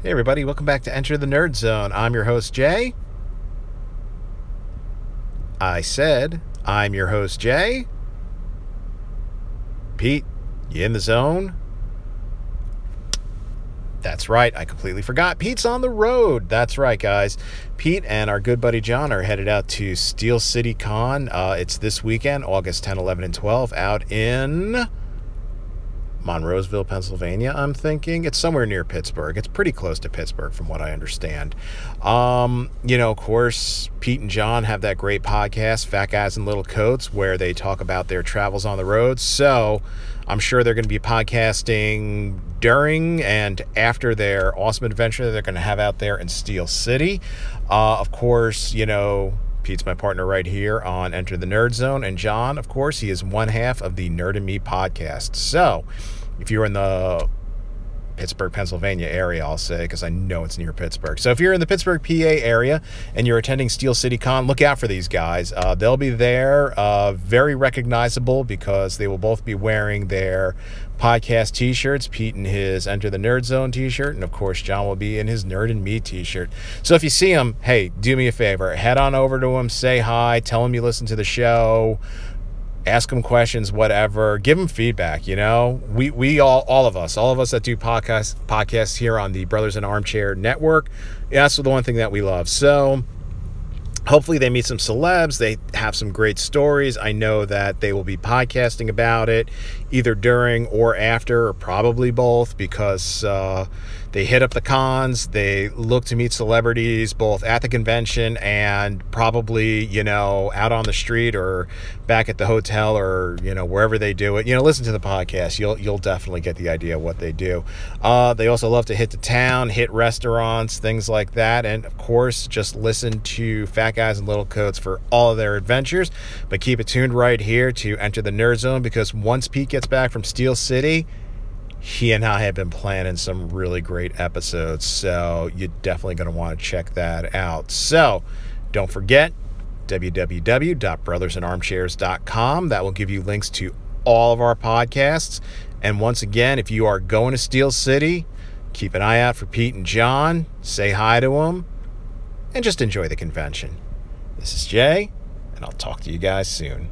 Hey, everybody, welcome back to Enter the Nerd Zone. I'm your host, Jay. I said, I'm your host, Jay. Pete, you in the zone? That's right, I completely forgot. Pete's on the road. That's right, guys. Pete and our good buddy John are headed out to Steel City Con. Uh, it's this weekend, August 10, 11, and 12, out in Monroeville, Pennsylvania, I'm thinking. It's somewhere near Pittsburgh. It's pretty close to Pittsburgh, from what I understand. Um, you know, of course, Pete and John have that great podcast, Fat Guys in Little Coats, where they talk about their travels on the road. So I'm sure they're going to be podcasting during and after their awesome adventure that they're going to have out there in Steel City. Uh, of course, you know, Pete's my partner right here on Enter the Nerd Zone. And John, of course, he is one half of the Nerd and Me podcast. So if you're in the Pittsburgh, Pennsylvania area, I'll say, because I know it's near Pittsburgh. So if you're in the Pittsburgh, PA area and you're attending Steel City Con, look out for these guys. Uh, they'll be there, uh, very recognizable because they will both be wearing their podcast t-shirts pete in his enter the nerd zone t-shirt and of course john will be in his nerd and me t-shirt so if you see him hey do me a favor head on over to him say hi tell him you listen to the show ask them questions whatever. Give them feedback you know? We we all all of us all of us that do podcasts podcasts here on the brothers in armchair network yeah, that's the one thing that we love. So hopefully they meet some celebs they have some great stories. I know that they will be podcasting about it either during or after or probably both because uh, they hit up the cons they look to meet celebrities both at the convention and probably you know out on the street or back at the hotel or you know wherever they do it. You know listen to the podcast. You'll you'll definitely get the idea of what they do. Uh, they also love to hit the town hit restaurants things like that. And of course just listen to fat guys in little coats for all of their adventures but keep it tuned right here to enter the nerd zone because once pete gets back from steel city he and I have been planning some really great episodes, so you're definitely going to want to check that out. So don't forget www.brothersinarmchairs.com. That will give you links to all of our podcasts. And once again, if you are going to Steel City, keep an eye out for Pete and John, say hi to them, and just enjoy the convention. This is Jay, and I'll talk to you guys soon.